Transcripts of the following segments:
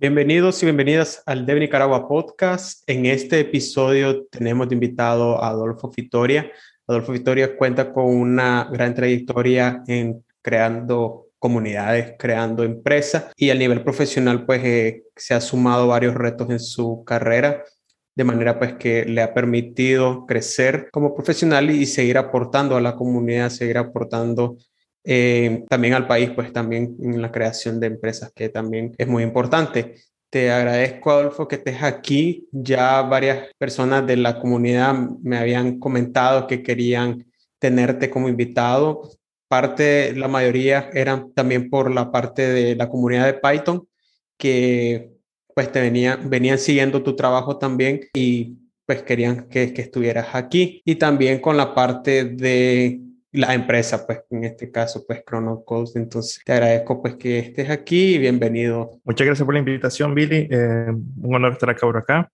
Bienvenidos y bienvenidas al Dev Nicaragua Podcast. En este episodio tenemos de invitado a Adolfo Fitoria. Adolfo Fitoria cuenta con una gran trayectoria en creando comunidades, creando empresas y a nivel profesional pues eh, se ha sumado varios retos en su carrera de manera pues que le ha permitido crecer como profesional y seguir aportando a la comunidad, seguir aportando eh, también al país, pues también en la creación de empresas, que también es muy importante. Te agradezco, Adolfo, que estés aquí. Ya varias personas de la comunidad me habían comentado que querían tenerte como invitado. Parte, la mayoría eran también por la parte de la comunidad de Python, que pues te venían, venían siguiendo tu trabajo también y pues querían que, que estuvieras aquí. Y también con la parte de la empresa, pues en este caso, pues Chronocodes. Entonces, te agradezco pues que estés aquí y bienvenido. Muchas gracias por la invitación, Billy. Eh, un honor estar acá por acá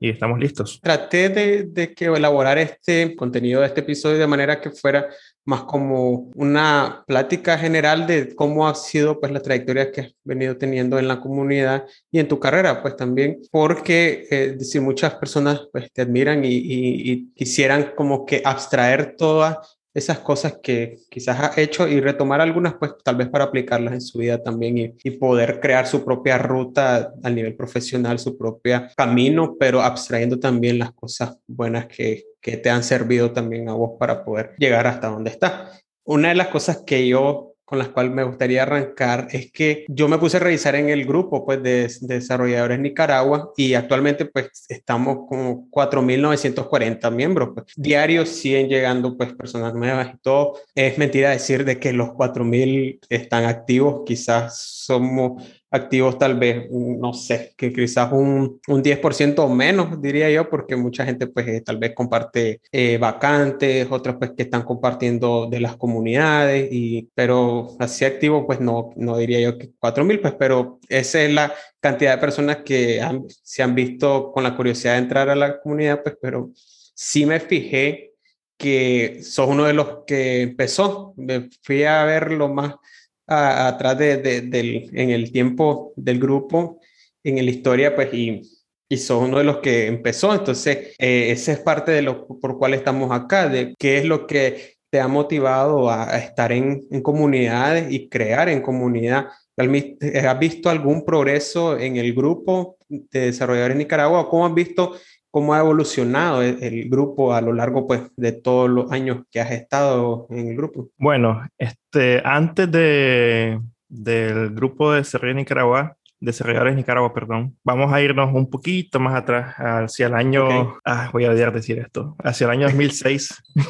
y estamos listos. Traté de, de, que elaborar este contenido de este episodio de manera que fuera más como una plática general de cómo ha sido pues la trayectoria que has venido teniendo en la comunidad y en tu carrera, pues también porque eh, si muchas personas pues te admiran y, y, y, quisieran como que abstraer toda esas cosas que quizás ha hecho y retomar algunas, pues tal vez para aplicarlas en su vida también y, poder crear su propia ruta a nivel profesional, su propio camino, pero abstrayendo también las cosas buenas que, que te han servido también a vos para poder llegar hasta donde estás. Una de las cosas que yo con las cuales me gustaría arrancar es que yo me puse a revisar en el grupo pues, de, de desarrolladores Nicaragua y actualmente pues estamos como 4.940 miembros. Pues. Diarios siguen llegando pues personas nuevas y todo. Es mentira decir de que los 4.000 están activos, quizás somos activos tal vez, no sé, que quizás un, un 10% o menos, diría yo, porque mucha gente pues eh, tal vez comparte eh, vacantes, otros pues que están compartiendo de las comunidades, y, pero así activo pues no, no diría yo que 4.000, pues, pero esa es la cantidad de personas que se han visto con la curiosidad de entrar a la comunidad, pues, pero sí me fijé que sos uno de los que empezó, me fui a ver lo más atrás de, de, del, en el tiempo del grupo, en la historia, pues, y, y sos uno de los que empezó. Entonces, eh, esa es parte de lo por cual estamos acá, de qué es lo que te ha motivado a, estar en, en, comunidades y crear en comunidad. ¿Has visto algún progreso en el grupo de desarrolladores Nicaragua? ¿Cómo has visto cómo ha evolucionado el, el, grupo a lo largo pues, de todos los años que has estado en el grupo? Bueno, este, antes de, del grupo de Desarrollo Nicaragua, desarrolladores Nicaragua, perdón, vamos a irnos un poquito más atrás, hacia el año, okay. ah, voy a odiar decir esto, hacia el año 2006.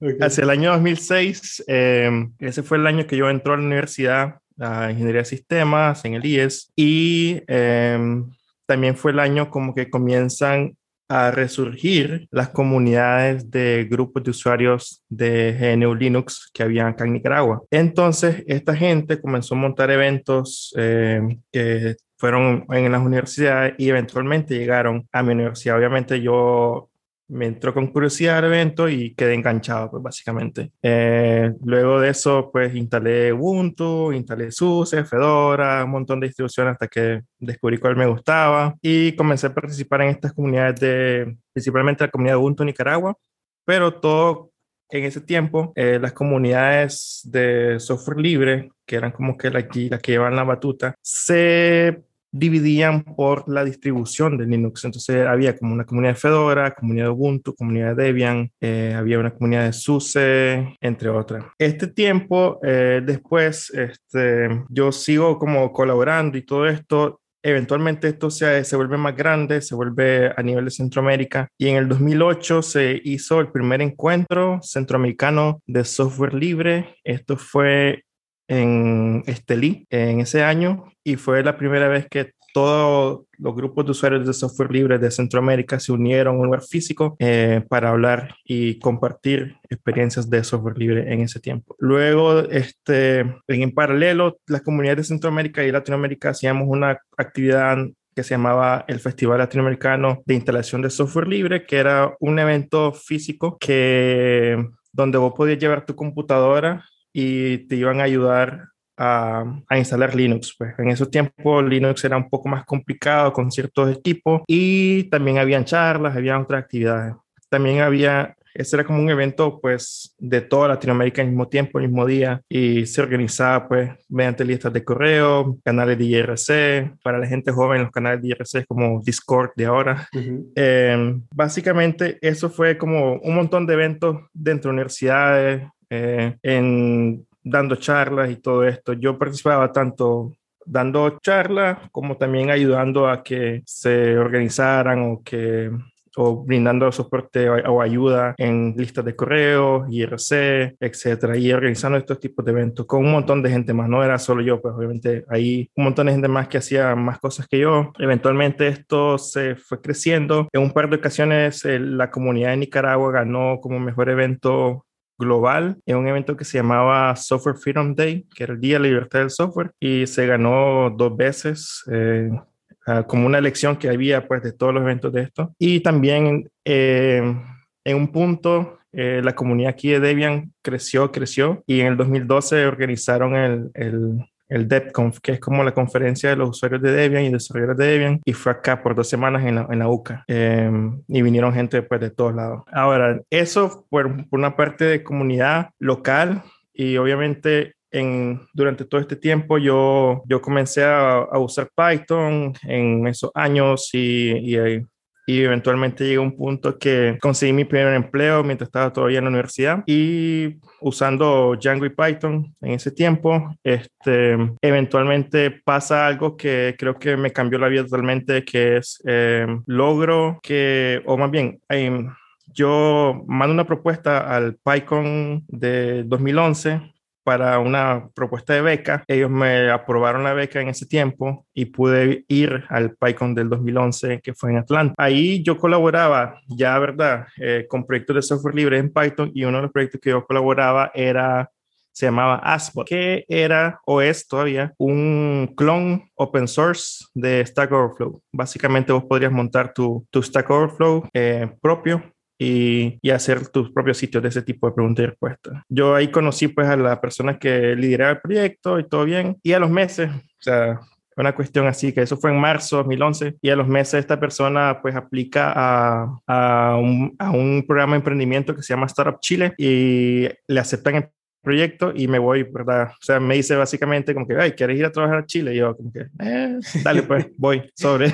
okay. Hacia el año 2006, eh, ese fue el año que yo entré a la universidad a Ingeniería de Sistemas en el IES y eh, también fue el año como que comienzan a resurgir las comunidades de grupos de usuarios de GNU Linux que había acá en Nicaragua. Entonces, esta gente comenzó a montar eventos eh, que fueron en las universidades y eventualmente llegaron a mi universidad. Obviamente yo me entró con curiosidad al evento y quedé enganchado, pues básicamente. Eh, luego de eso, pues instalé Ubuntu, instalé SUSE, Fedora, un montón de distribuciones hasta que descubrí cuál me gustaba y comencé a participar en estas comunidades de, principalmente la comunidad de Ubuntu Nicaragua, pero todo en ese tiempo, eh, las comunidades de software libre, que eran como que las la que llevan la batuta, se dividían por la distribución de Linux. Entonces había como una comunidad de Fedora, comunidad de Ubuntu, comunidad de Debian, eh, había una comunidad de SUSE, entre otras. Este tiempo, eh, después, este, yo sigo como colaborando y todo esto. Eventualmente esto se, se vuelve más grande, se vuelve a nivel de Centroamérica y en el 2008 se hizo el primer encuentro centroamericano de software libre. Esto fue en Estelí en ese año y fue la primera vez que todos los grupos de usuarios de software libre de Centroamérica se unieron a un lugar físico eh, para hablar y compartir experiencias de software libre en ese tiempo. Luego, este, en paralelo, las comunidades de Centroamérica y Latinoamérica hacíamos una actividad que se llamaba el Festival Latinoamericano de Instalación de Software Libre, que era un evento físico que donde vos podías llevar tu computadora y te iban a ayudar a, a, instalar Linux. Pues en esos tiempos Linux era un poco más complicado con ciertos equipos y también habían charlas, había otras actividades. También había ese era como un evento pues de toda Latinoamérica al mismo tiempo, el mismo día y se organizaba pues mediante listas de correo, canales de IRC, para la gente joven los canales de IRC como Discord de ahora. Em, básicamente eso fue como un montón de eventos dentro de universidades, eh, en, dando charlas y todo esto. Yo participaba tanto dando charlas como también ayudando a que se organizaran o que o brindando soporte o, ayuda en listas de correo, IRC, etcétera, y organizando estos tipos de eventos con un montón de gente más. No era solo yo, pues obviamente hay un montón de gente más que hacía más cosas que yo. Eventualmente esto se fue creciendo. En un par de ocasiones la comunidad de Nicaragua ganó como mejor evento global en un evento que se llamaba Software Freedom Day, que era el Día de la Libertad del Software, y se ganó dos veces. Eh, Ah, como una elección que había pues de todos los eventos de esto. Y también eh, en un punto eh, la comunidad aquí de Debian creció, creció y en el 2012 organizaron el, el, el DevConf, que es como la conferencia de los usuarios de Debian y desarrolladores de Debian, y fue acá por dos semanas en la, en la UCA. Em, y vinieron gente pues, de todos lados. Ahora, eso por, por una parte de comunidad local y obviamente en, durante todo este tiempo yo, yo comencé a, usar Python en esos años y, y, y, eventualmente llegué un punto que conseguí mi primer empleo mientras estaba todavía en la universidad y usando Django y Python en ese tiempo, este, eventualmente pasa algo que creo que me cambió la vida totalmente, que es eh, logro que, o más bien, yo mando una propuesta al PyCon de 2011 para una propuesta de beca. Ellos me aprobaron la beca en ese tiempo y pude ir al PyCon del 2011 que fue en Atlanta. Ahí yo colaboraba ya, ¿verdad?, eh, con proyectos de software libre en Python y uno de los proyectos que yo colaboraba era se llamaba Aspot, que era o es todavía un clon open source de Stack Overflow. Básicamente vos podrías montar tu, tu Stack Overflow eh, propio y, hacer tus propios sitios de ese tipo de preguntas y respuestas. Yo ahí conocí pues a la persona que lideraba el proyecto y todo bien. Y a los meses, o sea, una cuestión así, que eso fue en marzo 2011, y a los meses esta persona pues aplica a, a, un, a un programa de emprendimiento que se llama Startup Chile y le aceptan el proyecto y me voy, ¿verdad? O sea, me dice básicamente como que, ay, ¿quieres ir a trabajar a Chile? Y yo como que, eh, dale pues, voy, sobre.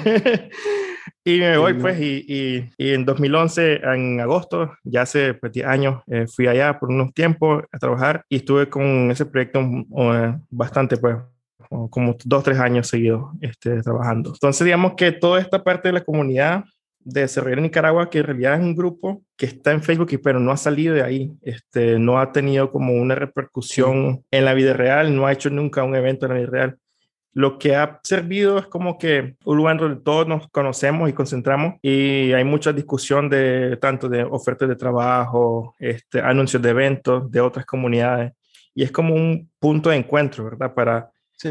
Y me voy, pues, y, y, y, en 2011, en agosto, ya hace pues, 10 años, eh, fui allá por unos tiempos a trabajar y estuve con ese proyecto uh, bastante, pues, como dos, tres años seguidos este, trabajando. Entonces, digamos que toda esta parte de la comunidad de desarrollar en Nicaragua, que en realidad es un grupo que está en Facebook, pero no ha salido de ahí, este, no ha tenido como una repercusión en la vida real, no ha hecho nunca un evento en la vida real lo que ha servido es como que un lugar donde todos nos conocemos y concentramos y hay mucha discusión de tanto de ofertas de trabajo, este, anuncios de eventos de otras comunidades y es como un punto de encuentro, ¿verdad? Para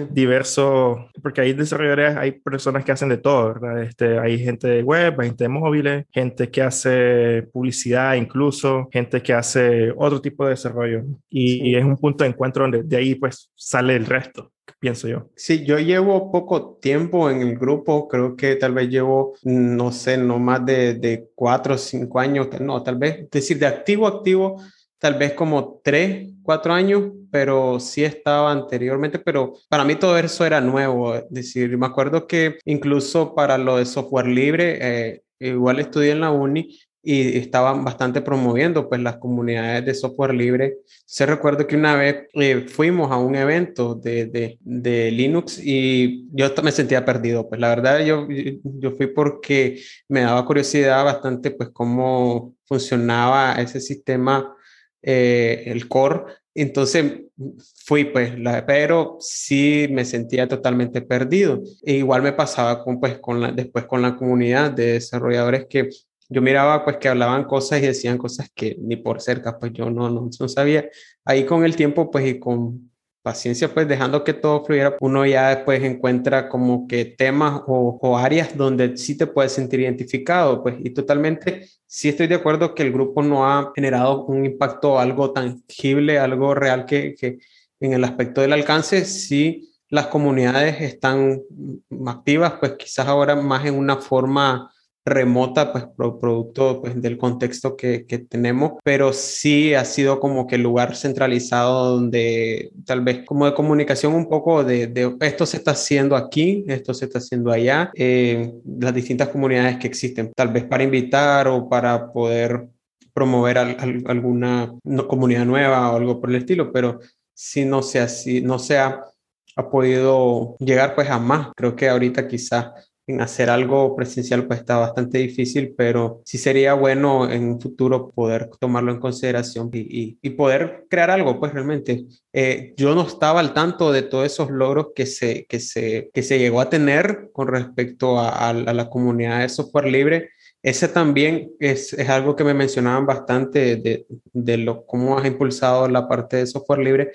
diversos, porque hay desarrolladores, hay personas que hacen de todo, ¿verdad? Este, hay gente de web, hay gente de móviles, gente que hace publicidad incluso, gente que hace otro tipo de desarrollo y, y es un punto de encuentro donde de ahí pues sale el resto pienso yo. Sí, yo llevo poco tiempo en el grupo, creo que tal vez llevo, no sé, no más de, de cuatro o cinco años, no, tal vez, es decir, de activo activo, tal vez como tres, cuatro años, pero sí estaba anteriormente, pero para mí todo eso era nuevo, es decir, me acuerdo que incluso para lo de software libre, eh, igual estudié en la uni y estaban bastante promoviendo pues las comunidades de software libre. Se recuerdo que una vez eh, fuimos a un evento de, de, de, Linux y yo me sentía perdido, pues la verdad yo, yo fui porque me daba curiosidad bastante pues cómo funcionaba ese sistema, eh, el core. Entonces fui pues, pero sí me sentía totalmente perdido. E igual me pasaba con, pues, con la, después con la comunidad de desarrolladores que yo miraba pues que hablaban cosas y decían cosas que ni por cerca, pues yo no, no, no sabía. Ahí con el tiempo pues y con paciencia pues dejando que todo fluyera, uno ya después encuentra como que temas o, o, áreas donde sí te puedes sentir identificado pues y totalmente sí estoy de acuerdo que el grupo no ha generado un impacto algo tangible, algo real que, que en el aspecto del alcance, sí las comunidades están activas, pues quizás ahora más en una forma remota, pues producto pues, del contexto que, que, tenemos, pero sí ha sido como que el lugar centralizado donde tal vez como de comunicación un poco de, de esto se está haciendo aquí, esto se está haciendo allá, eh, las distintas comunidades que existen, tal vez para invitar o para poder promover alguna comunidad nueva o algo por el estilo, pero si no se así, no se ha, ha podido llegar pues a más. Creo que ahorita quizás hacer algo presencial pues está bastante difícil, pero sí sería bueno en un futuro poder tomarlo en consideración y, y, poder crear algo, pues realmente. Eh, yo no estaba al tanto de todos esos logros que se, que se, que se llegó a tener con respecto a, a, la comunidad de software libre. Ese también es, es algo que me mencionaban bastante de, de lo, cómo has impulsado la parte de software libre,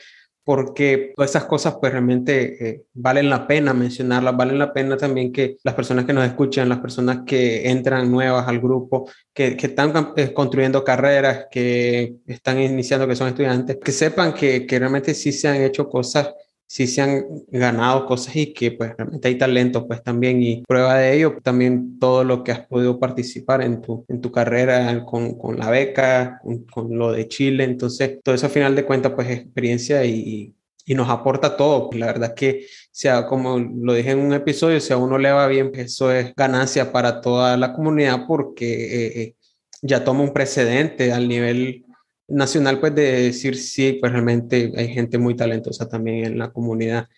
porque todas esas cosas pues realmente eh, valen la pena mencionarlas, valen la pena también que las personas que nos escuchan, las personas que entran nuevas al grupo, que, que están eh, construyendo carreras, que están iniciando, que son estudiantes, que sepan que, que realmente sí se han hecho cosas sí se han ganado cosas y que pues realmente hay talento pues también y prueba de ello también todo lo que has podido participar en tu, en tu carrera con, con la beca, con, lo de Chile, entonces todo eso a final de cuentas pues es experiencia y, y nos aporta todo. La verdad que, sea, como lo dije en un episodio, si a uno le va bien, pues eso es ganancia para toda la comunidad porque eh, eh, ya toma un precedente al nivel nacional, pues de decir sí, pues realmente hay gente muy talentosa también en la comunidad.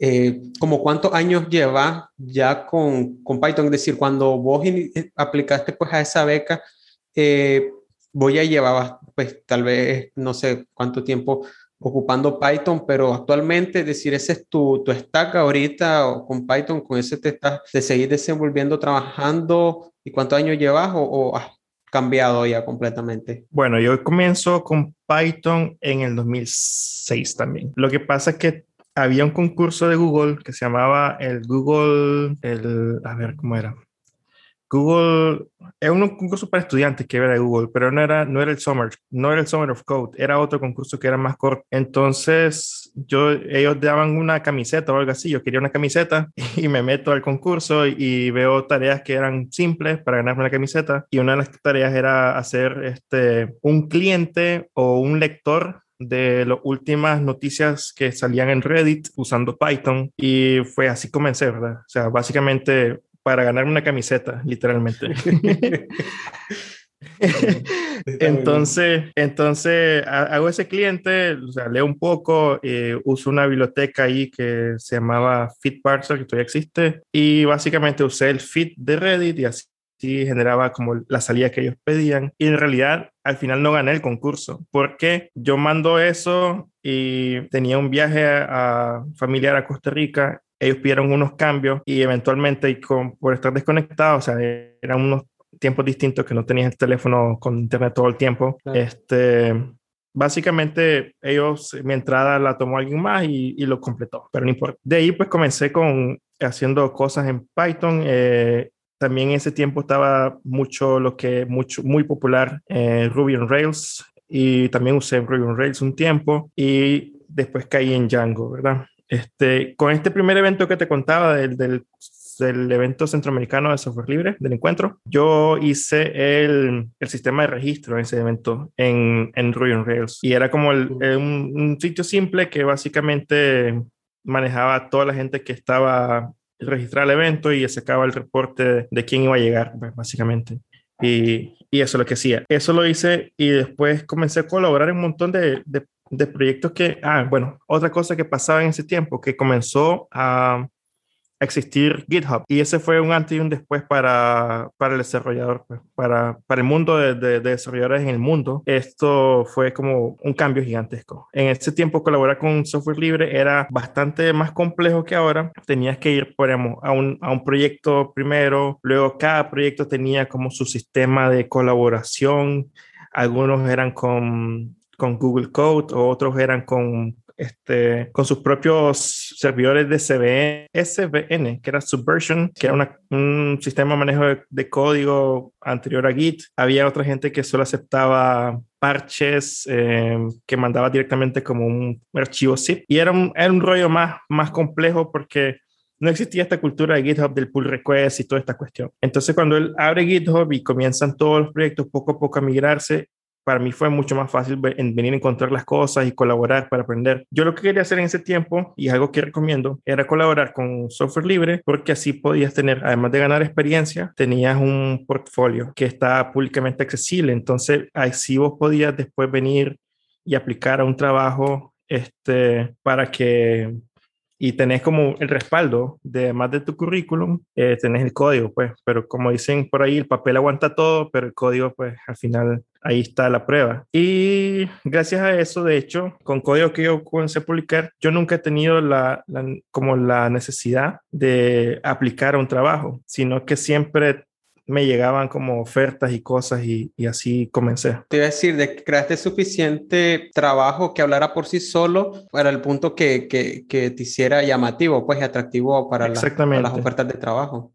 Eh, ¿Como cuántos años lleva ya con, con, Python? Es decir, cuando vos eh, aplicaste pues a esa beca, eh, vos ya llevabas pues tal vez no sé cuánto tiempo ocupando Python, pero actualmente, es decir, ese es tu, tu stack ahorita o con Python, con ese te estás de seguir desenvolviendo, trabajando, ¿y cuántos años llevas o, o cambiado ya completamente? Bueno, yo comienzo con Python en el 2006 también. Lo que pasa es que había un concurso de Google que se llamaba el Google, el, a ver cómo era, Google es un concurso para estudiantes que era de Google, pero no era, no era el Summer, no era el Summer of Code, era otro concurso que era más corto. Entonces, yo, ellos daban una camiseta o algo así, yo quería una camiseta y me meto al concurso y, veo tareas que eran simples para ganarme la camiseta y una de las tareas era hacer este, un cliente o un lector de las últimas noticias que salían en Reddit usando Python y fue así comencé, ¿verdad? O sea, básicamente para ganarme una camiseta, literalmente. entonces, entonces hago ese cliente, o sea, leo un poco, eh, uso una biblioteca ahí que se llamaba FitParser, que todavía existe, y básicamente usé el fit de Reddit y así generaba como la salida que ellos pedían. Y en realidad, al final no gané el concurso, porque yo mando eso y tenía un viaje a familiar a Costa Rica ellos pidieron unos cambios y eventualmente, y con, por estar desconectados, o sea, eran unos tiempos distintos que no tenías el teléfono con internet todo el tiempo. Este, básicamente, ellos, mi entrada la tomó alguien más y, y, lo completó, pero no importa. De ahí, pues comencé con haciendo cosas en Python. Eh, también en ese tiempo estaba mucho lo que mucho muy popular eh, Ruby on Rails y también usé Ruby on Rails un tiempo y después caí en Django, ¿verdad? Este, con este primer evento que te contaba del, del, del, evento centroamericano de software libre, del encuentro, yo hice el, el sistema de registro en ese evento en, en Ruby on Rails. Y era como el, un, un, sitio simple que básicamente manejaba toda la gente que estaba registrada al evento y sacaba el reporte de quién iba a llegar, pues, básicamente. Y, y, eso es lo que hacía. Eso lo hice y después comencé a colaborar en un montón de, de de proyectos que, ah, bueno, otra cosa que pasaba en ese tiempo, que comenzó a existir GitHub. Y ese fue un antes y un después para, para el desarrollador, pues, para, para el mundo de, de, desarrolladores en el mundo. Esto fue como un cambio gigantesco. En ese tiempo colaborar con software libre era bastante más complejo que ahora. Tenías que ir, por a un, a un proyecto primero, luego cada proyecto tenía como su sistema de colaboración. Algunos eran con con Google Code, o otros eran con, este, con sus propios servidores de SVN, que era Subversion, que era un sistema de manejo de, código anterior a Git. Había otra gente que solo aceptaba parches em, que mandaba directamente como un archivo zip. Y era un, era un rollo más, más complejo porque no existía esta cultura de GitHub del pull request y toda esta cuestión. Entonces, cuando él abre GitHub y comienzan todos los proyectos poco a poco a migrarse, para mí fue mucho más fácil venir a encontrar las cosas y colaborar para aprender. Yo lo que quería hacer en ese tiempo, y algo que recomiendo, era colaborar con software libre, porque así podías tener, además de ganar experiencia, tenías un portfolio que está públicamente accesible. Entonces, así vos podías después venir y aplicar a un trabajo este, para que y tenés como el respaldo de más de tu currículum, eh, tenés el código, pues, pero como dicen por ahí, el papel aguanta todo, pero el código, pues, al final ahí está la prueba. Y gracias a eso, de hecho, con código que yo comencé a publicar, yo nunca he tenido la, como la necesidad de aplicar a un trabajo, sino que siempre me llegaban como ofertas y cosas y, y, así comencé. Te iba a decir, de que creaste suficiente trabajo que hablara por sí solo para el punto que, que, que te hiciera llamativo, pues, atractivo para, para, las ofertas de trabajo.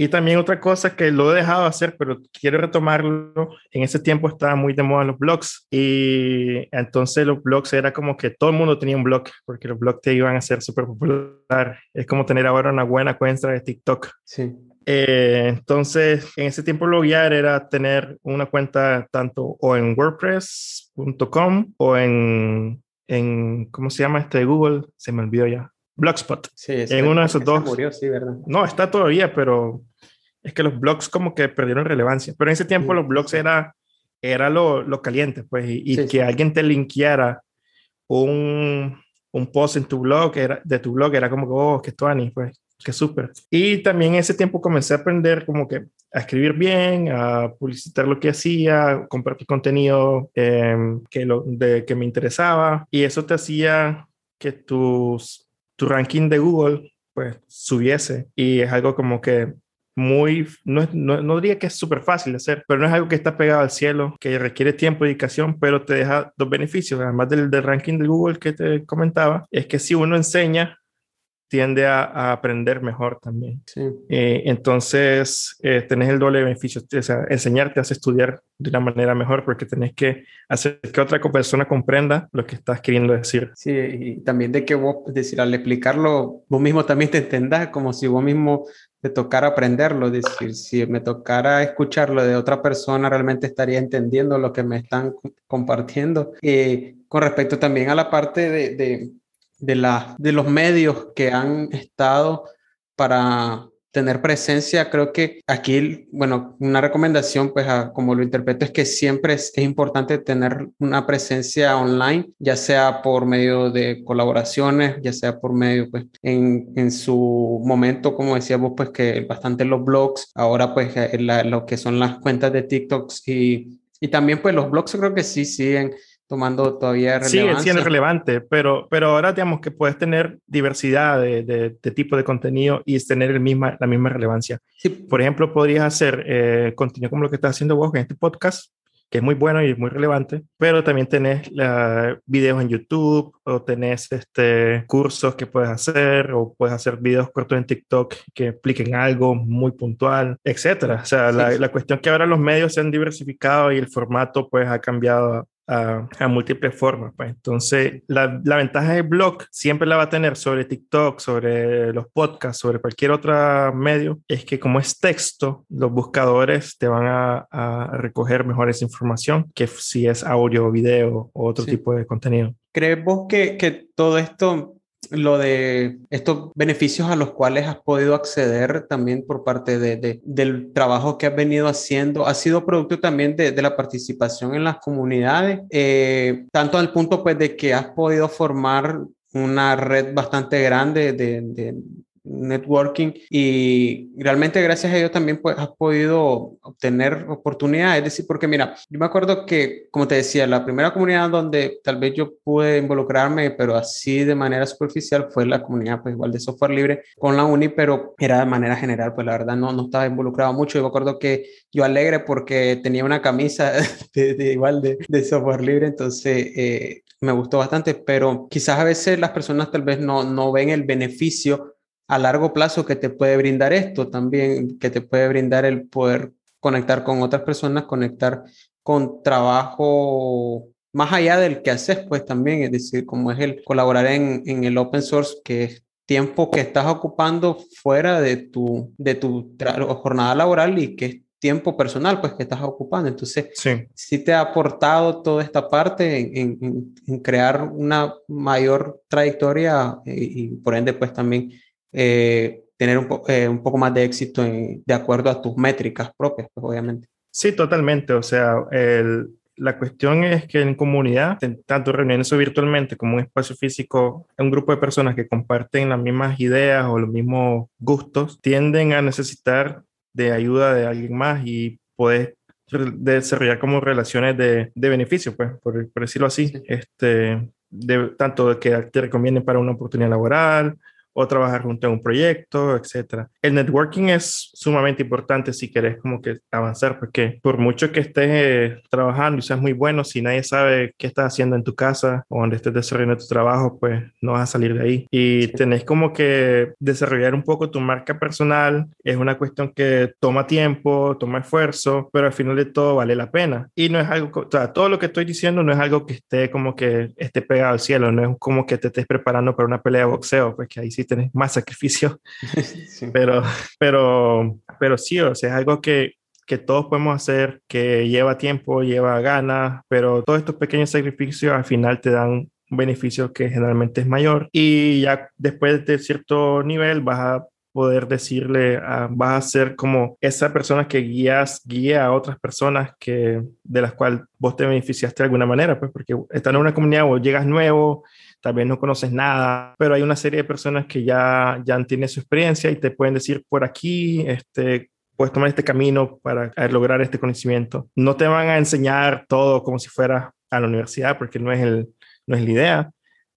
Y también otra cosa que lo he dejado hacer, pero quiero retomarlo, en ese tiempo estaba muy de moda los blogs y entonces los blogs era como que todo el mundo tenía un blog, porque los blogs te iban a ser súper popular. Es como tener ahora una buena cuenta de TikTok. Sí. Eh, entonces, en ese tiempo bloguear era tener una cuenta tanto o en wordpress.com o en, en, ¿cómo se llama este Google? Se me olvidó ya. Blogspot. Sí, en uno de esos dos. Murió, sí, ¿verdad? No, está todavía, pero es que los blogs como que perdieron relevancia. Pero en ese tiempo los blogs era, era lo, lo caliente, pues, y, que alguien te linkeara un, un post en tu blog, era, de tu blog, era como que, oh, que Ani, pues, que súper. Y también ese tiempo comencé a aprender como que a escribir bien, a publicitar lo que hacía, compartir contenido em, que, lo, de, que me interesaba, y eso te hacía que tus tu ranking de Google pues subiese. Y es algo como que muy, no, no, no diría que es súper fácil de hacer, pero no es algo que está pegado al cielo, que requiere tiempo y dedicación, pero te deja dos beneficios, además del, del ranking de Google que te comentaba, es que si uno enseña tiende a, aprender mejor también. Eh, entonces, eh, tenés el doble beneficio, o sea, enseñarte a estudiar de una manera mejor porque tenés que hacer que otra persona comprenda lo que estás queriendo decir. Sí, y también de que vos, decir, al explicarlo, vos mismo también te entendás como si vos mismo te tocara aprenderlo, es decir, si me tocara escucharlo de otra persona, realmente estaría entendiendo lo que me están compartiendo. Eh, con respecto también a la parte de de, la, de los medios que han estado para tener presencia, creo que aquí, bueno, una recomendación, pues como lo interpreto, es que siempre es, importante tener una presencia online, ya sea por medio de colaboraciones, ya sea por medio, pues, en, en su momento, como decíamos, pues que bastante los blogs, ahora pues eh, lo que son las cuentas de TikToks y, y también pues los blogs creo que sí siguen tomando todavía relevancia. Sigue siendo relevante, pero, pero ahora digamos que puedes tener diversidad de, de, tipo de contenido y tener el misma, la misma relevancia. Por ejemplo, podrías hacer eh, contenido como lo que estás haciendo vos en este podcast, que es muy bueno y muy relevante, pero también tenés videos en YouTube o tenés este, cursos que puedes hacer o puedes hacer videos cortos en TikTok que expliquen algo muy puntual, etcétera. O sea, la, la, cuestión que ahora los medios se han diversificado y el formato pues ha cambiado a, múltiples formas. Pues. Entonces, la, la, ventaja del blog siempre la va a tener sobre TikTok, sobre los podcasts, sobre cualquier otro medio, es que como es texto, los buscadores te van a, a recoger mejor esa información que si es audio, video o otro tipo de contenido. ¿Crees vos que, que todo esto lo de estos beneficios a los cuales has podido acceder también por parte de, del trabajo que has venido haciendo, ha sido producto también de, la participación en las comunidades, eh, tanto al punto pues de que has podido formar una red bastante grande de, networking y realmente gracias a ello también pues, has podido obtener oportunidades. Es decir, porque mira, yo me acuerdo que, como te decía, la primera comunidad donde tal vez yo pude involucrarme, pero así de manera superficial, fue la comunidad pues igual de software libre con la uni, pero era de manera general, pues la verdad no, no estaba involucrado mucho. Yo me acuerdo que yo alegre porque tenía una camisa de, igual de, de, software libre, entonces... Eh, me gustó bastante, pero quizás a veces las personas tal vez no, no ven el beneficio a largo plazo que te puede brindar esto también, que te puede brindar el poder conectar con otras personas, conectar con trabajo más allá del que haces, pues también, es decir, como es el colaborar en, en el open source, que es tiempo que estás ocupando fuera de tu, de tu jornada laboral y que es tiempo personal pues que estás ocupando. Entonces, sí, sí te ha aportado toda esta parte en, en, crear una mayor trayectoria eh, y, por ende pues también eh, tener un, eh, un, poco más de éxito de acuerdo a tus métricas propias, pues obviamente. Sí, totalmente. O sea, el, la cuestión es que en comunidad, tanto reuniéndose virtualmente como un espacio físico, un grupo de personas que comparten las mismas ideas o los mismos gustos, tienden a necesitar de ayuda de alguien más y puedes desarrollar como relaciones de, de beneficio, pues, por, decirlo así, este, de, tanto que te recomienden para una oportunidad laboral o trabajar junto a un proyecto, etcétera. El networking es sumamente importante si querés como que avanzar, porque por mucho que estés eh, trabajando y seas muy bueno, si nadie sabe qué estás haciendo en tu casa o donde estés desarrollando tu trabajo, pues no vas a salir de ahí. Y tenés como que desarrollar un poco tu marca personal. Es una cuestión que toma tiempo, toma esfuerzo, pero al final de todo vale la pena. Y no es algo, o sea, todo lo que estoy diciendo no es algo que esté como que esté pegado al cielo, no es como que te estés preparando para una pelea de boxeo, pues que ahí sí tenés más sacrificio, pero, pero, pero sí, o sea, es algo que, que todos podemos hacer, que lleva tiempo, lleva ganas, pero todos estos pequeños sacrificios al final te dan un beneficio que generalmente es mayor. Y ya después de cierto nivel vas a poder decirle, a, vas a ser como esa persona que guías, guía a otras personas que, de las cuales vos te beneficiaste de alguna manera, pues porque están en una comunidad o llegas nuevo, tal vez no conoces nada, pero hay una serie de personas que ya, ya tienen su experiencia y te pueden decir por aquí, este, puedes tomar este camino para lograr este conocimiento. No te van a enseñar todo como si fuera a la universidad, porque no es, el, no es la idea,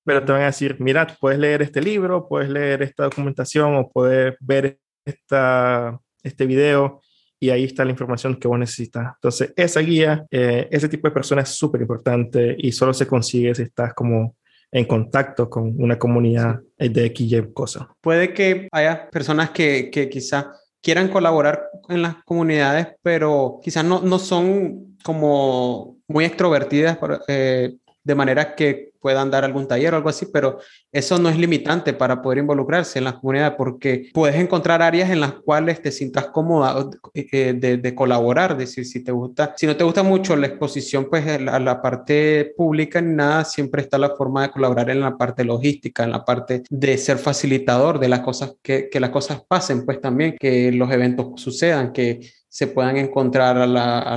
pero te van a decir, mira, puedes leer este libro, puedes leer esta documentación o puedes ver esta, este video y ahí está la información que vos necesitas. Entonces, esa guía, eh, ese tipo de personas es súper importante y solo se consigue si estás como en contacto con una comunidad de X y cosas. Puede que haya personas que, que quizá quieran colaborar en las comunidades, pero quizás no, no son como muy extrovertidas, eh, de manera que puedan dar algún taller o algo así, pero eso no es limitante para poder involucrarse en la comunidad porque puedes encontrar áreas en las cuales te sientas cómoda eh, de, de, colaborar, decir, si te gusta, si no te gusta mucho la exposición, pues a la parte pública ni nada, siempre está la forma de colaborar en la parte logística, en la parte de ser facilitador de las cosas, que las cosas pasen, pues también, que los eventos sucedan, que se puedan encontrar a,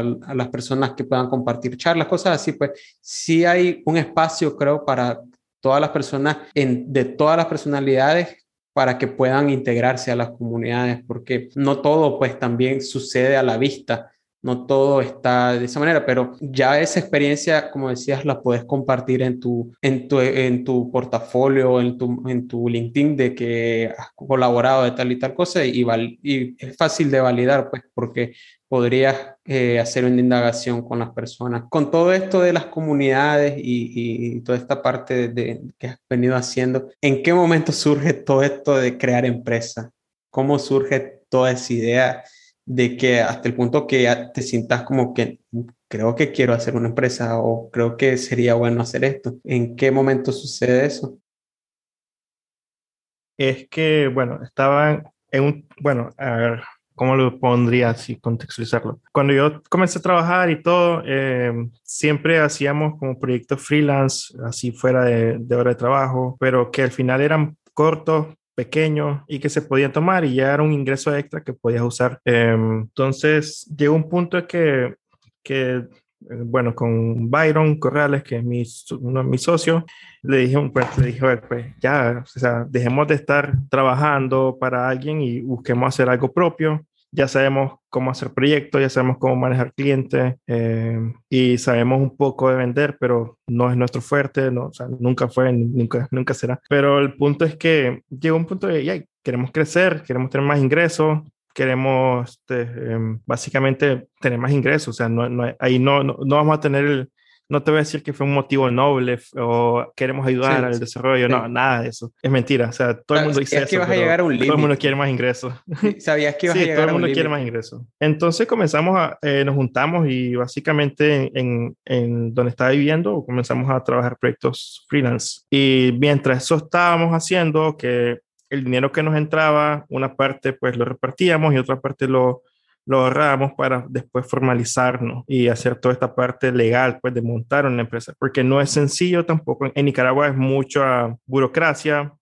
las personas que puedan compartir charlas, cosas así, pues sí hay un espacio, creo, para todas las personas en, de todas las personalidades para que puedan integrarse a las comunidades, porque no todo pues también sucede a la vista no todo está de esa manera, pero ya esa experiencia, como decías, la puedes compartir en tu, en tu, en tu portafolio, en tu, en tu LinkedIn de que has colaborado de tal y tal cosa y, y es fácil de validar, pues, porque podrías eh, hacer una indagación con las personas. Con todo esto de las comunidades y, toda esta parte de, que has venido haciendo, ¿en qué momento surge todo esto de crear empresa? ¿Cómo surge toda esa idea? De que hasta el punto que te sientas como que creo que quiero hacer una empresa o creo que sería bueno hacer esto. ¿En qué momento sucede eso? Es que, bueno, estaban en un, bueno, a ver, ¿cómo lo pondría así, contextualizarlo? Cuando yo comencé a trabajar y todo, eh, siempre hacíamos como proyectos freelance, así fuera de, de hora de trabajo, pero que al final eran cortos pequeños y que se podían tomar y ya era un ingreso extra que podías usar. Em, entonces llegó un punto que, que eh, bueno, con Byron Corrales, que es mi, uno de mis socios, le dije, pues, le dije, pues ya, o sea, dejemos de estar trabajando para alguien y busquemos hacer algo propio ya sabemos cómo hacer proyectos, ya sabemos cómo manejar clientes eh, y sabemos un poco de vender, pero no es nuestro fuerte, no, o sea, nunca fue, nunca, nunca será. Pero el punto es que llegó un punto de, ya, queremos crecer, queremos tener más ingresos, queremos este, em, básicamente tener más ingresos, o sea, no, no, ahí no, no, vamos a tener no te voy a decir que fue un motivo noble o queremos ayudar al desarrollo, no, nada de eso. Es mentira, o sea, todo el mundo dice eso. Que a llegar a un todo el mundo quiere más ingresos. Sabías que ibas a llegar todo el mundo quiere más ingresos. Entonces comenzamos a, eh, nos juntamos y básicamente en, en donde estaba viviendo comenzamos a trabajar proyectos freelance. Y mientras eso estábamos haciendo, que el dinero que nos entraba, una parte pues lo repartíamos y otra parte lo lo ahorramos para después formalizarnos y hacer toda esta parte legal, pues de montar una empresa, porque no es sencillo tampoco. En Nicaragua es mucha burocracia.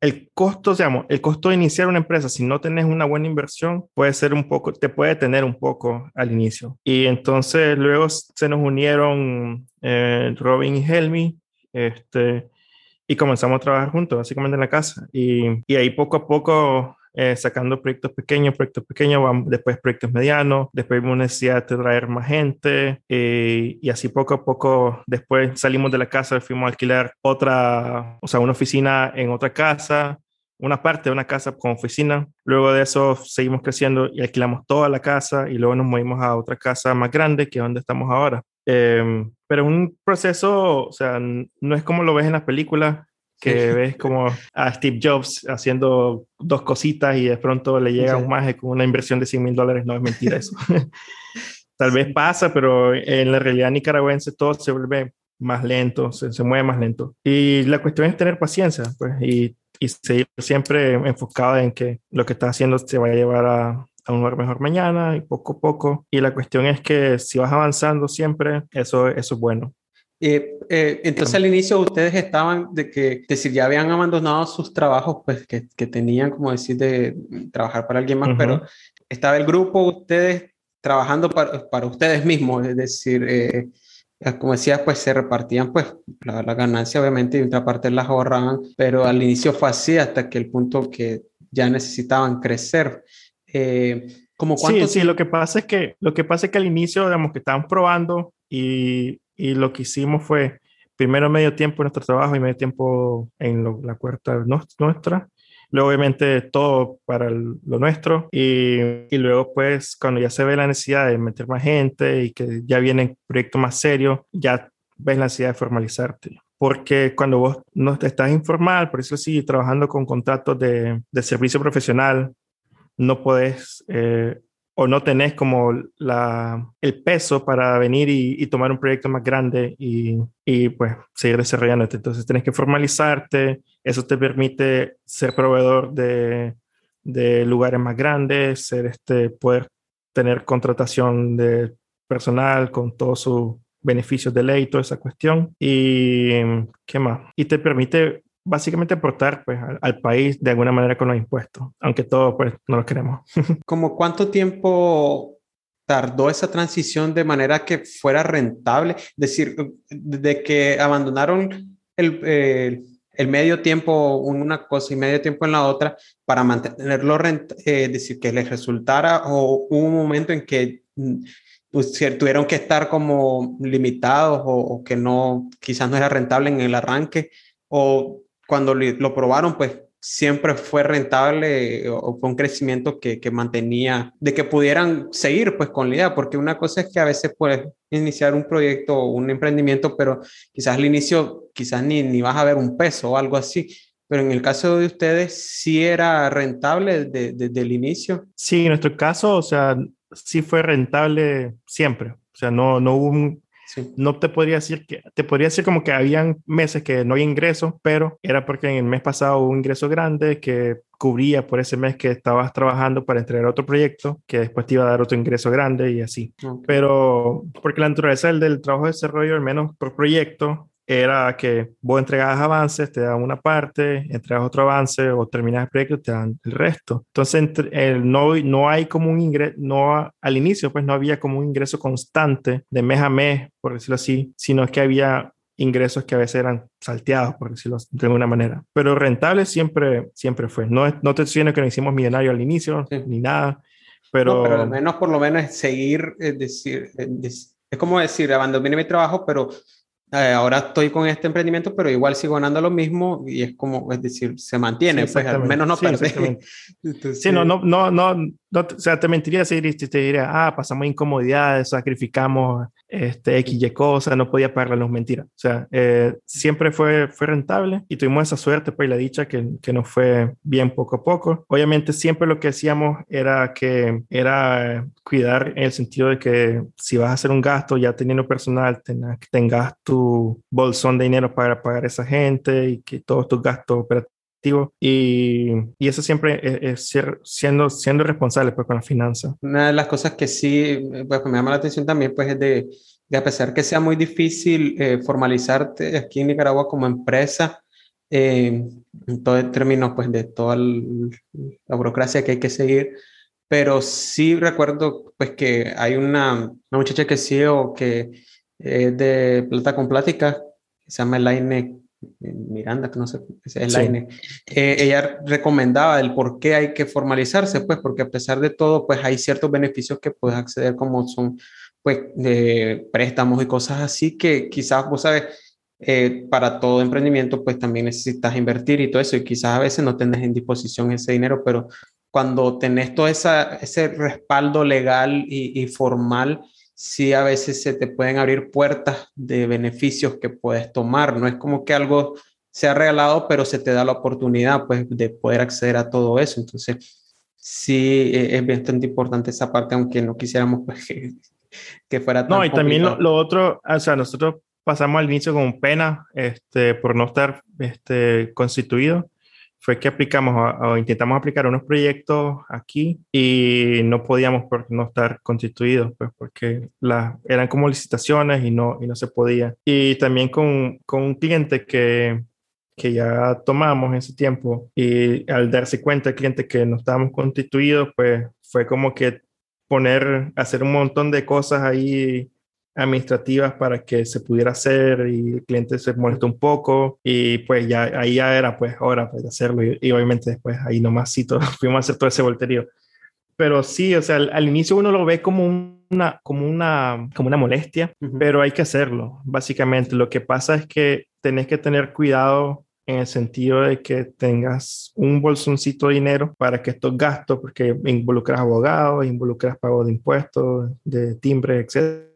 El costo, digamos, el costo de iniciar una empresa, si no tenés una buena inversión, puede ser un poco, te puede tener un poco al inicio. Y entonces luego se nos unieron eh, Robin y Helmi, este, y comenzamos a trabajar juntos, básicamente en la casa. Y, y ahí poco a poco eh, sacando proyectos pequeños, proyectos pequeños, vamos, después proyectos medianos, después vimos necesidad de traer más gente eh, y así poco a poco después salimos de la casa, fuimos a alquilar otra, o sea, una oficina en otra casa, una parte de una casa con oficina. Luego de eso seguimos creciendo y alquilamos toda la casa y luego nos movimos a otra casa más grande que es donde estamos ahora. Eh, pero un proceso, o sea, no es como lo ves en las películas, que ves como a Steve Jobs haciendo dos cositas y de pronto le llega un maje con una inversión de 100 mil dólares. No es mentira eso. Tal vez pasa, pero en la realidad nicaragüense todo se vuelve más lento, se, se mueve más lento. Y la cuestión es tener paciencia pues, y, y seguir siempre enfocado en que lo que estás haciendo se va a llevar a, a un lugar mejor mañana y poco a poco. Y la cuestión es que si vas avanzando siempre, eso, eso es bueno. Eh, eh, entonces al inicio ustedes estaban de que, decir, ya habían abandonado sus trabajos, pues que, que tenían, como decir, de trabajar para alguien más, pero estaba el grupo, ustedes trabajando para, para ustedes mismos, es decir, eh, como decías, pues se repartían pues la, la, ganancia obviamente y otra parte las ahorraban, pero al inicio fue así hasta que el punto que ya necesitaban crecer. como sí, sí, lo que pasa es que lo que pasa es que al inicio, digamos que estaban probando y y lo que hicimos fue primero medio tiempo en nuestro trabajo y medio tiempo en la cuarta nuestra. Luego, obviamente, todo para lo nuestro. Y, y, luego, pues, cuando ya se ve la necesidad de meter más gente y que ya vienen proyectos más serios, ya ves la necesidad de formalizarte. Porque cuando vos no estás informal, por eso sí, trabajando con contratos de, de servicio profesional, no podés eh, o no tenés como la, el peso para venir y, tomar un proyecto más grande y, y, pues seguir desarrollándote. Entonces tenés que formalizarte, eso te permite ser proveedor de, de lugares más grandes, ser este, poder tener contratación de personal con todos sus beneficios de ley, toda esa cuestión. Y qué más. Y te permite básicamente aportar pues, al, país de alguna manera con los impuestos, aunque todos pues, no lo queremos. ¿Cómo cuánto tiempo tardó esa transición de manera que fuera rentable? Es decir, de que abandonaron el, el, medio tiempo una cosa y medio tiempo en la otra para mantenerlo, eh, decir, que les resultara o hubo un momento en que pues, tuvieron que estar como limitados o, o, que no, quizás no era rentable en el arranque o cuando lo probaron, pues siempre fue rentable o fue un crecimiento que, que, mantenía, de que pudieran seguir pues con la idea, porque una cosa es que a veces puedes iniciar un proyecto o un emprendimiento, pero quizás al inicio, quizás ni, ni vas a ver un peso o algo así. Pero en el caso de ustedes, ¿sí era rentable desde, desde el inicio? Sí, en nuestro caso, o sea, sí fue rentable siempre. O sea, no, no hubo un, no te podría decir que, te podría decir como que habían meses que no había ingreso, pero era porque en el mes pasado hubo un ingreso grande que cubría por ese mes que estabas trabajando para entregar otro proyecto que después te iba a dar otro ingreso grande y así. Pero porque la naturaleza del, del trabajo de desarrollo, al menos por proyecto, era que vos entregabas avances, te daban una parte, entregas otro avance o terminas el proyecto, te dan el resto. Entonces, no, no hay como un ingreso, no, al inicio pues no había como un ingreso constante de mes a mes, por decirlo así, sino que había ingresos que a veces eran salteados, por decirlo de alguna manera. Pero rentable siempre, siempre fue. No, no te estoy diciendo que no hicimos millonario al inicio, ni nada, pero... pero al menos, por lo menos, seguir, es decir, es, es como decir, abandoné mi trabajo, pero eh, ahora estoy con este emprendimiento, pero igual sigo ganando lo mismo y es como, es decir, se mantiene, pues al menos no sí, Sí, no, no, no, no, o sea, te mentiría si te diría, ah, pasamos incomodidades, sacrificamos este, X y cosas, no podía pagar la luz, mentira. O sea, eh, siempre fue, fue rentable y tuvimos esa suerte, pues, la dicha que, que nos fue bien poco a poco. Obviamente, siempre lo que hacíamos era que era cuidar en el sentido de que si vas a hacer un gasto, ya teniendo personal, tengas, tengas tu bolsón de dinero para pagar a esa gente y que todos tus gastos operativos y, y, eso siempre es, ser, siendo, siendo responsable pues, con la finanza. Una de las cosas que sí pues, me llama la atención también pues, es de, de a pesar que sea muy difícil eh, formalizarte aquí en Nicaragua como empresa, eh, en todo el pues, de toda la burocracia que hay que seguir, pero sí recuerdo pues, que hay una, una muchacha que sí o que es de Plata con Plática, se llama Elaine Miranda, que no sé, es la eh, ella recomendaba el por qué hay que formalizarse, pues, porque a pesar de todo, pues hay ciertos beneficios que puedes acceder, como son, pues, de préstamos y cosas así, que quizás, vos sabes, eh, para todo emprendimiento, pues también necesitas invertir y todo eso, y quizás a veces no tenés en disposición ese dinero, pero cuando tenés todo esa, ese respaldo legal y, y formal, sí a veces se te pueden abrir puertas de beneficios que puedes tomar. No es como que algo sea regalado, pero se te da la oportunidad pues, de poder acceder a todo eso. Entonces, sí e, es bastante importante esa parte, aunque no quisiéramos pues, que, que fuera tan No, y también lo, otro, o sea, nosotros pasamos al inicio con pena este, por no estar este, constituido fue que aplicamos o intentamos aplicar unos proyectos aquí y no podíamos por no estar constituidos, pues porque la, eran como licitaciones y no, y no se podía. Y también con, con un cliente que, que ya tomamos en ese tiempo y al darse cuenta el cliente que no estábamos constituidos, pues fue como que poner, hacer un montón de cosas ahí administrativas para que se pudiera hacer y el cliente se molestó un poco y pues ya ahí ya era pues hora pues, de hacerlo y, obviamente después ahí nomás sí todo, fuimos a hacer todo ese volterío. Pero sí, o sea, al, inicio uno lo ve como una, como una, como una molestia, pero hay que hacerlo. Básicamente lo que pasa es que tenés que tener cuidado en el sentido de que tengas un bolsoncito de dinero para que estos gastos, porque involucras abogados, involucras pago de impuestos, de timbre, etcétera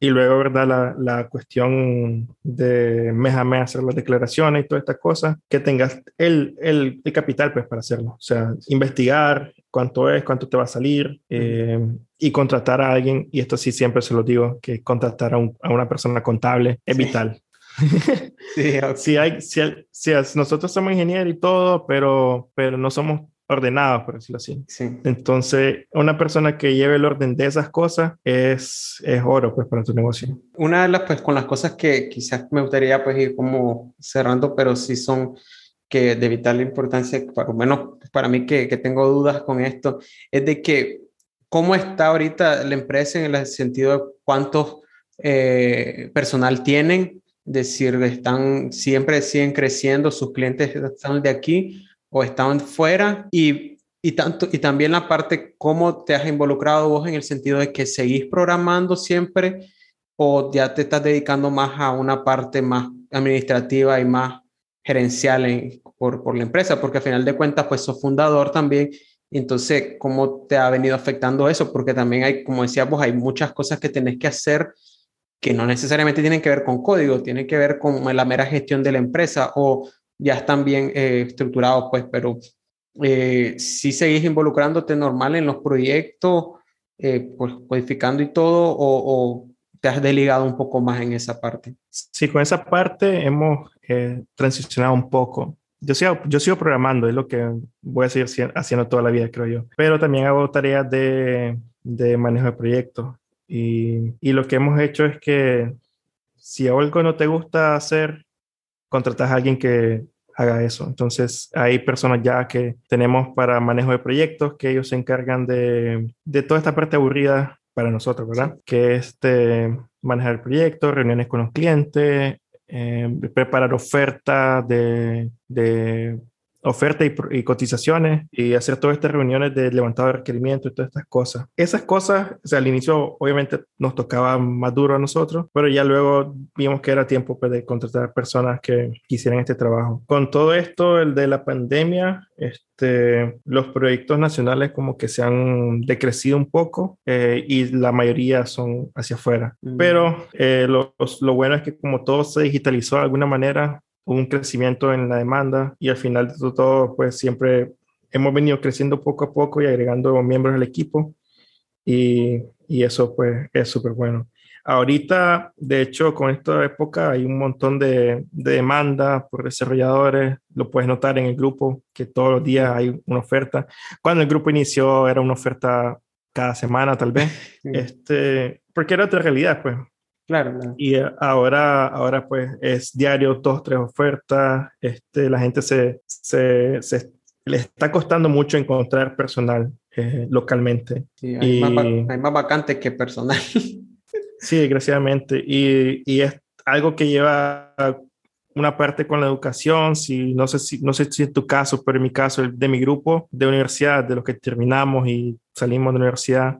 y luego, ¿verdad? La, la, cuestión de mes a mes hacer las declaraciones y todas estas cosas, que tengas el, el, el, capital pues para hacerlo. O sea, investigar cuánto es, cuánto te va a salir eh, y contratar a alguien, y esto sí siempre se lo digo, que contratar a, a una persona contable es vital. sí, sí, hay, sí, sí, nosotros somos ingenieros y todo, pero, pero no somos ordenados, por decirlo así. Sí. Entonces, una persona que lleve el orden de esas cosas es, es oro, pues, para tu negocio. Una de las, pues, con las cosas que quizás me gustaría, pues, ir como cerrando, pero sí son que de vital importancia, por lo menos para mí que, que tengo dudas con esto, es de que cómo está ahorita la empresa en el sentido de cuántos eh, personal tienen, decir, están siempre siguen creciendo, sus clientes están de aquí, o estaban fuera y, y, tanto, y también la parte cómo te has involucrado vos en el sentido de que seguís programando siempre o ya te estás dedicando más a una parte más administrativa y más gerencial en, por, por, la empresa, porque al final de cuentas, pues sos fundador también. Entonces, ¿cómo te ha venido afectando eso? Porque también hay, como decíamos, hay muchas cosas que tenés que hacer que no necesariamente tienen que ver con código, tienen que ver con la mera gestión de la empresa o ya están bien eh, estructurados, pues, pero eh, si seguís involucrándote normal en los proyectos, eh, pues codificando y todo, o, te has delegado un poco más en esa parte? Sí, con esa parte hemos transicionado un poco. Yo sigo, yo sigo programando, es lo que voy a seguir haciendo toda la vida, creo yo. Pero también hago tareas de, de manejo de proyectos. Y, y, lo que hemos hecho es que si algo no te gusta hacer, contratas a alguien que haga eso. Entonces, hay personas ya que tenemos para manejo de proyectos que ellos se encargan de, de toda esta parte aburrida para nosotros, ¿verdad? Que es de manejar proyectos, reuniones con los clientes, eh, preparar ofertas de, de oferta y, cotizaciones y hacer todas estas reuniones de levantado de requerimientos y todas estas cosas. Esas cosas, o sea, al inicio obviamente nos tocaba más duro a nosotros, pero ya luego vimos que era tiempo pues, de contratar personas que quisieran este trabajo. Con todo esto, el de la pandemia, este, los proyectos nacionales como que se han decrecido un poco eh, y la mayoría son hacia afuera. Mm. Pero eh, lo, lo bueno es que como todo se digitalizó de alguna manera, un crecimiento en la demanda y al final de todo, pues siempre hemos venido creciendo poco a poco y agregando miembros al equipo y, y eso pues es súper bueno. Ahorita, de hecho, con esta época hay un montón de, de demanda por desarrolladores. Lo puedes notar en el grupo que todos los días hay una oferta. Cuando el grupo inició era una oferta cada semana tal vez, este, porque era otra realidad, pues. Claro, Y ahora, ahora pues es diario, dos, tres ofertas. Este, la gente se, se, se le está costando mucho encontrar personal eh, localmente. Sí, hay, más, hay, más, vacantes que personal. sí, desgraciadamente. Y, y, es algo que lleva una parte con la educación. Si, no, sé si, no sé si es tu caso, pero en mi caso, de mi grupo de universidad, de los que terminamos y salimos de la universidad,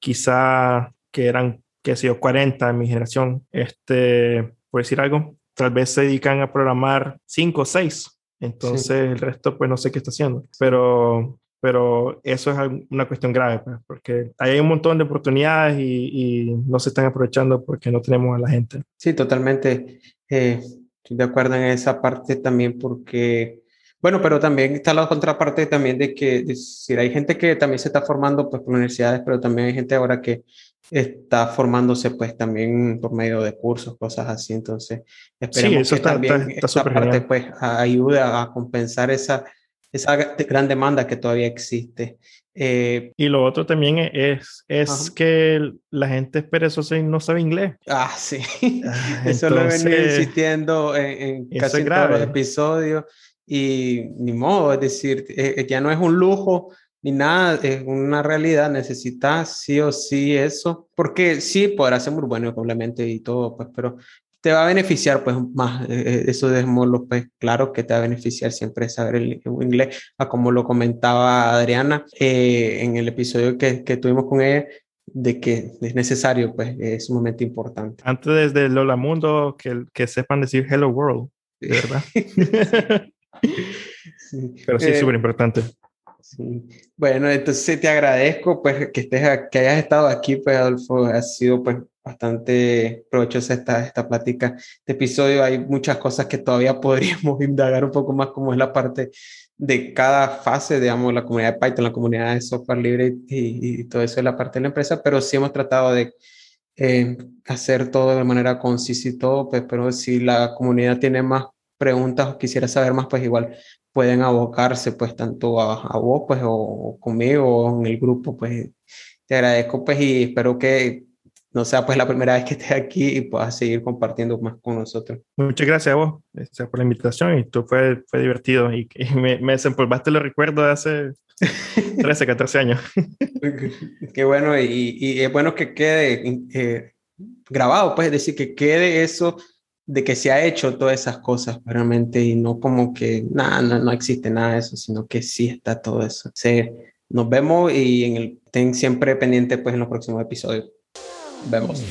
quizá que eran que sé yo, 40 en mi generación, este, por decir algo, tal vez se dedican a programar 5 o 6. Entonces el resto, pues no sé qué está haciendo. Pero, pero eso es una cuestión grave, pues, porque hay un montón de oportunidades y, y, no se están aprovechando porque no tenemos a la gente. Sí, totalmente. Eh, estoy de acuerdo en esa parte también porque bueno, pero también está la contraparte también de que decir, hay gente que también se está formando pues, por universidades, pero también hay gente ahora que está formándose pues también por medio de cursos, cosas así. Entonces, esperemos que también esta parte pues ayuda a compensar esa, esa gran demanda que todavía existe. Eh, y lo otro también es, es que la gente es perezosa y no sabe inglés. Ah, sí. Ah, Eso lo he venido insistiendo en, en casi todos los episodios y ni modo, es decir, eh, eh, ya no es un lujo ni nada, es una realidad, necesitas sí o sí eso, porque sí podrá ser muy bueno obviamente y todo, pues, pero te va a beneficiar pues más, eh, eso dejémoslo pues claro que te va a beneficiar siempre saber el, inglés, a como lo comentaba Adriana en el episodio que, que tuvimos con ella, de que es necesario, pues es sumamente importante. Antes de Lola Mundo, que, que sepan decir Hello World, ¿verdad? Pero sí, es eh, súper importante. Bueno, entonces te agradezco pues que estés que hayas estado aquí, pues Adolfo, ha sido pues bastante provechosa esta, esta plática, este episodio. Hay muchas cosas que todavía podríamos indagar un poco más, como es la parte de cada fase, digamos, la comunidad de Python, la comunidad de software libre y, y todo eso es la parte de la empresa, pero sí hemos tratado de eh, hacer todo de manera concisa y todo, pues, pero si la comunidad tiene más preguntas o quisiera saber más, pues igual pueden abocarse pues tanto a, a vos pues o, conmigo o en el grupo, pues te agradezco pues y espero que no sea pues la primera vez que estés aquí y puedas seguir compartiendo más con nosotros. Muchas gracias a vos este, por la invitación y tú fue, fue divertido y, me, me desempolvaste los recuerdos de hace 13, 14 años. Qué bueno y, y, es bueno que quede eh, grabado, pues es decir, que quede eso de que se ha hecho todas esas cosas realmente y no como que nada, no, no, existe nada de eso, sino que sí está todo eso. Se, nos vemos y en el, estén siempre pendientes pues en los próximos episodios. Vemos.